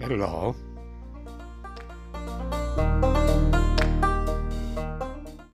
Hello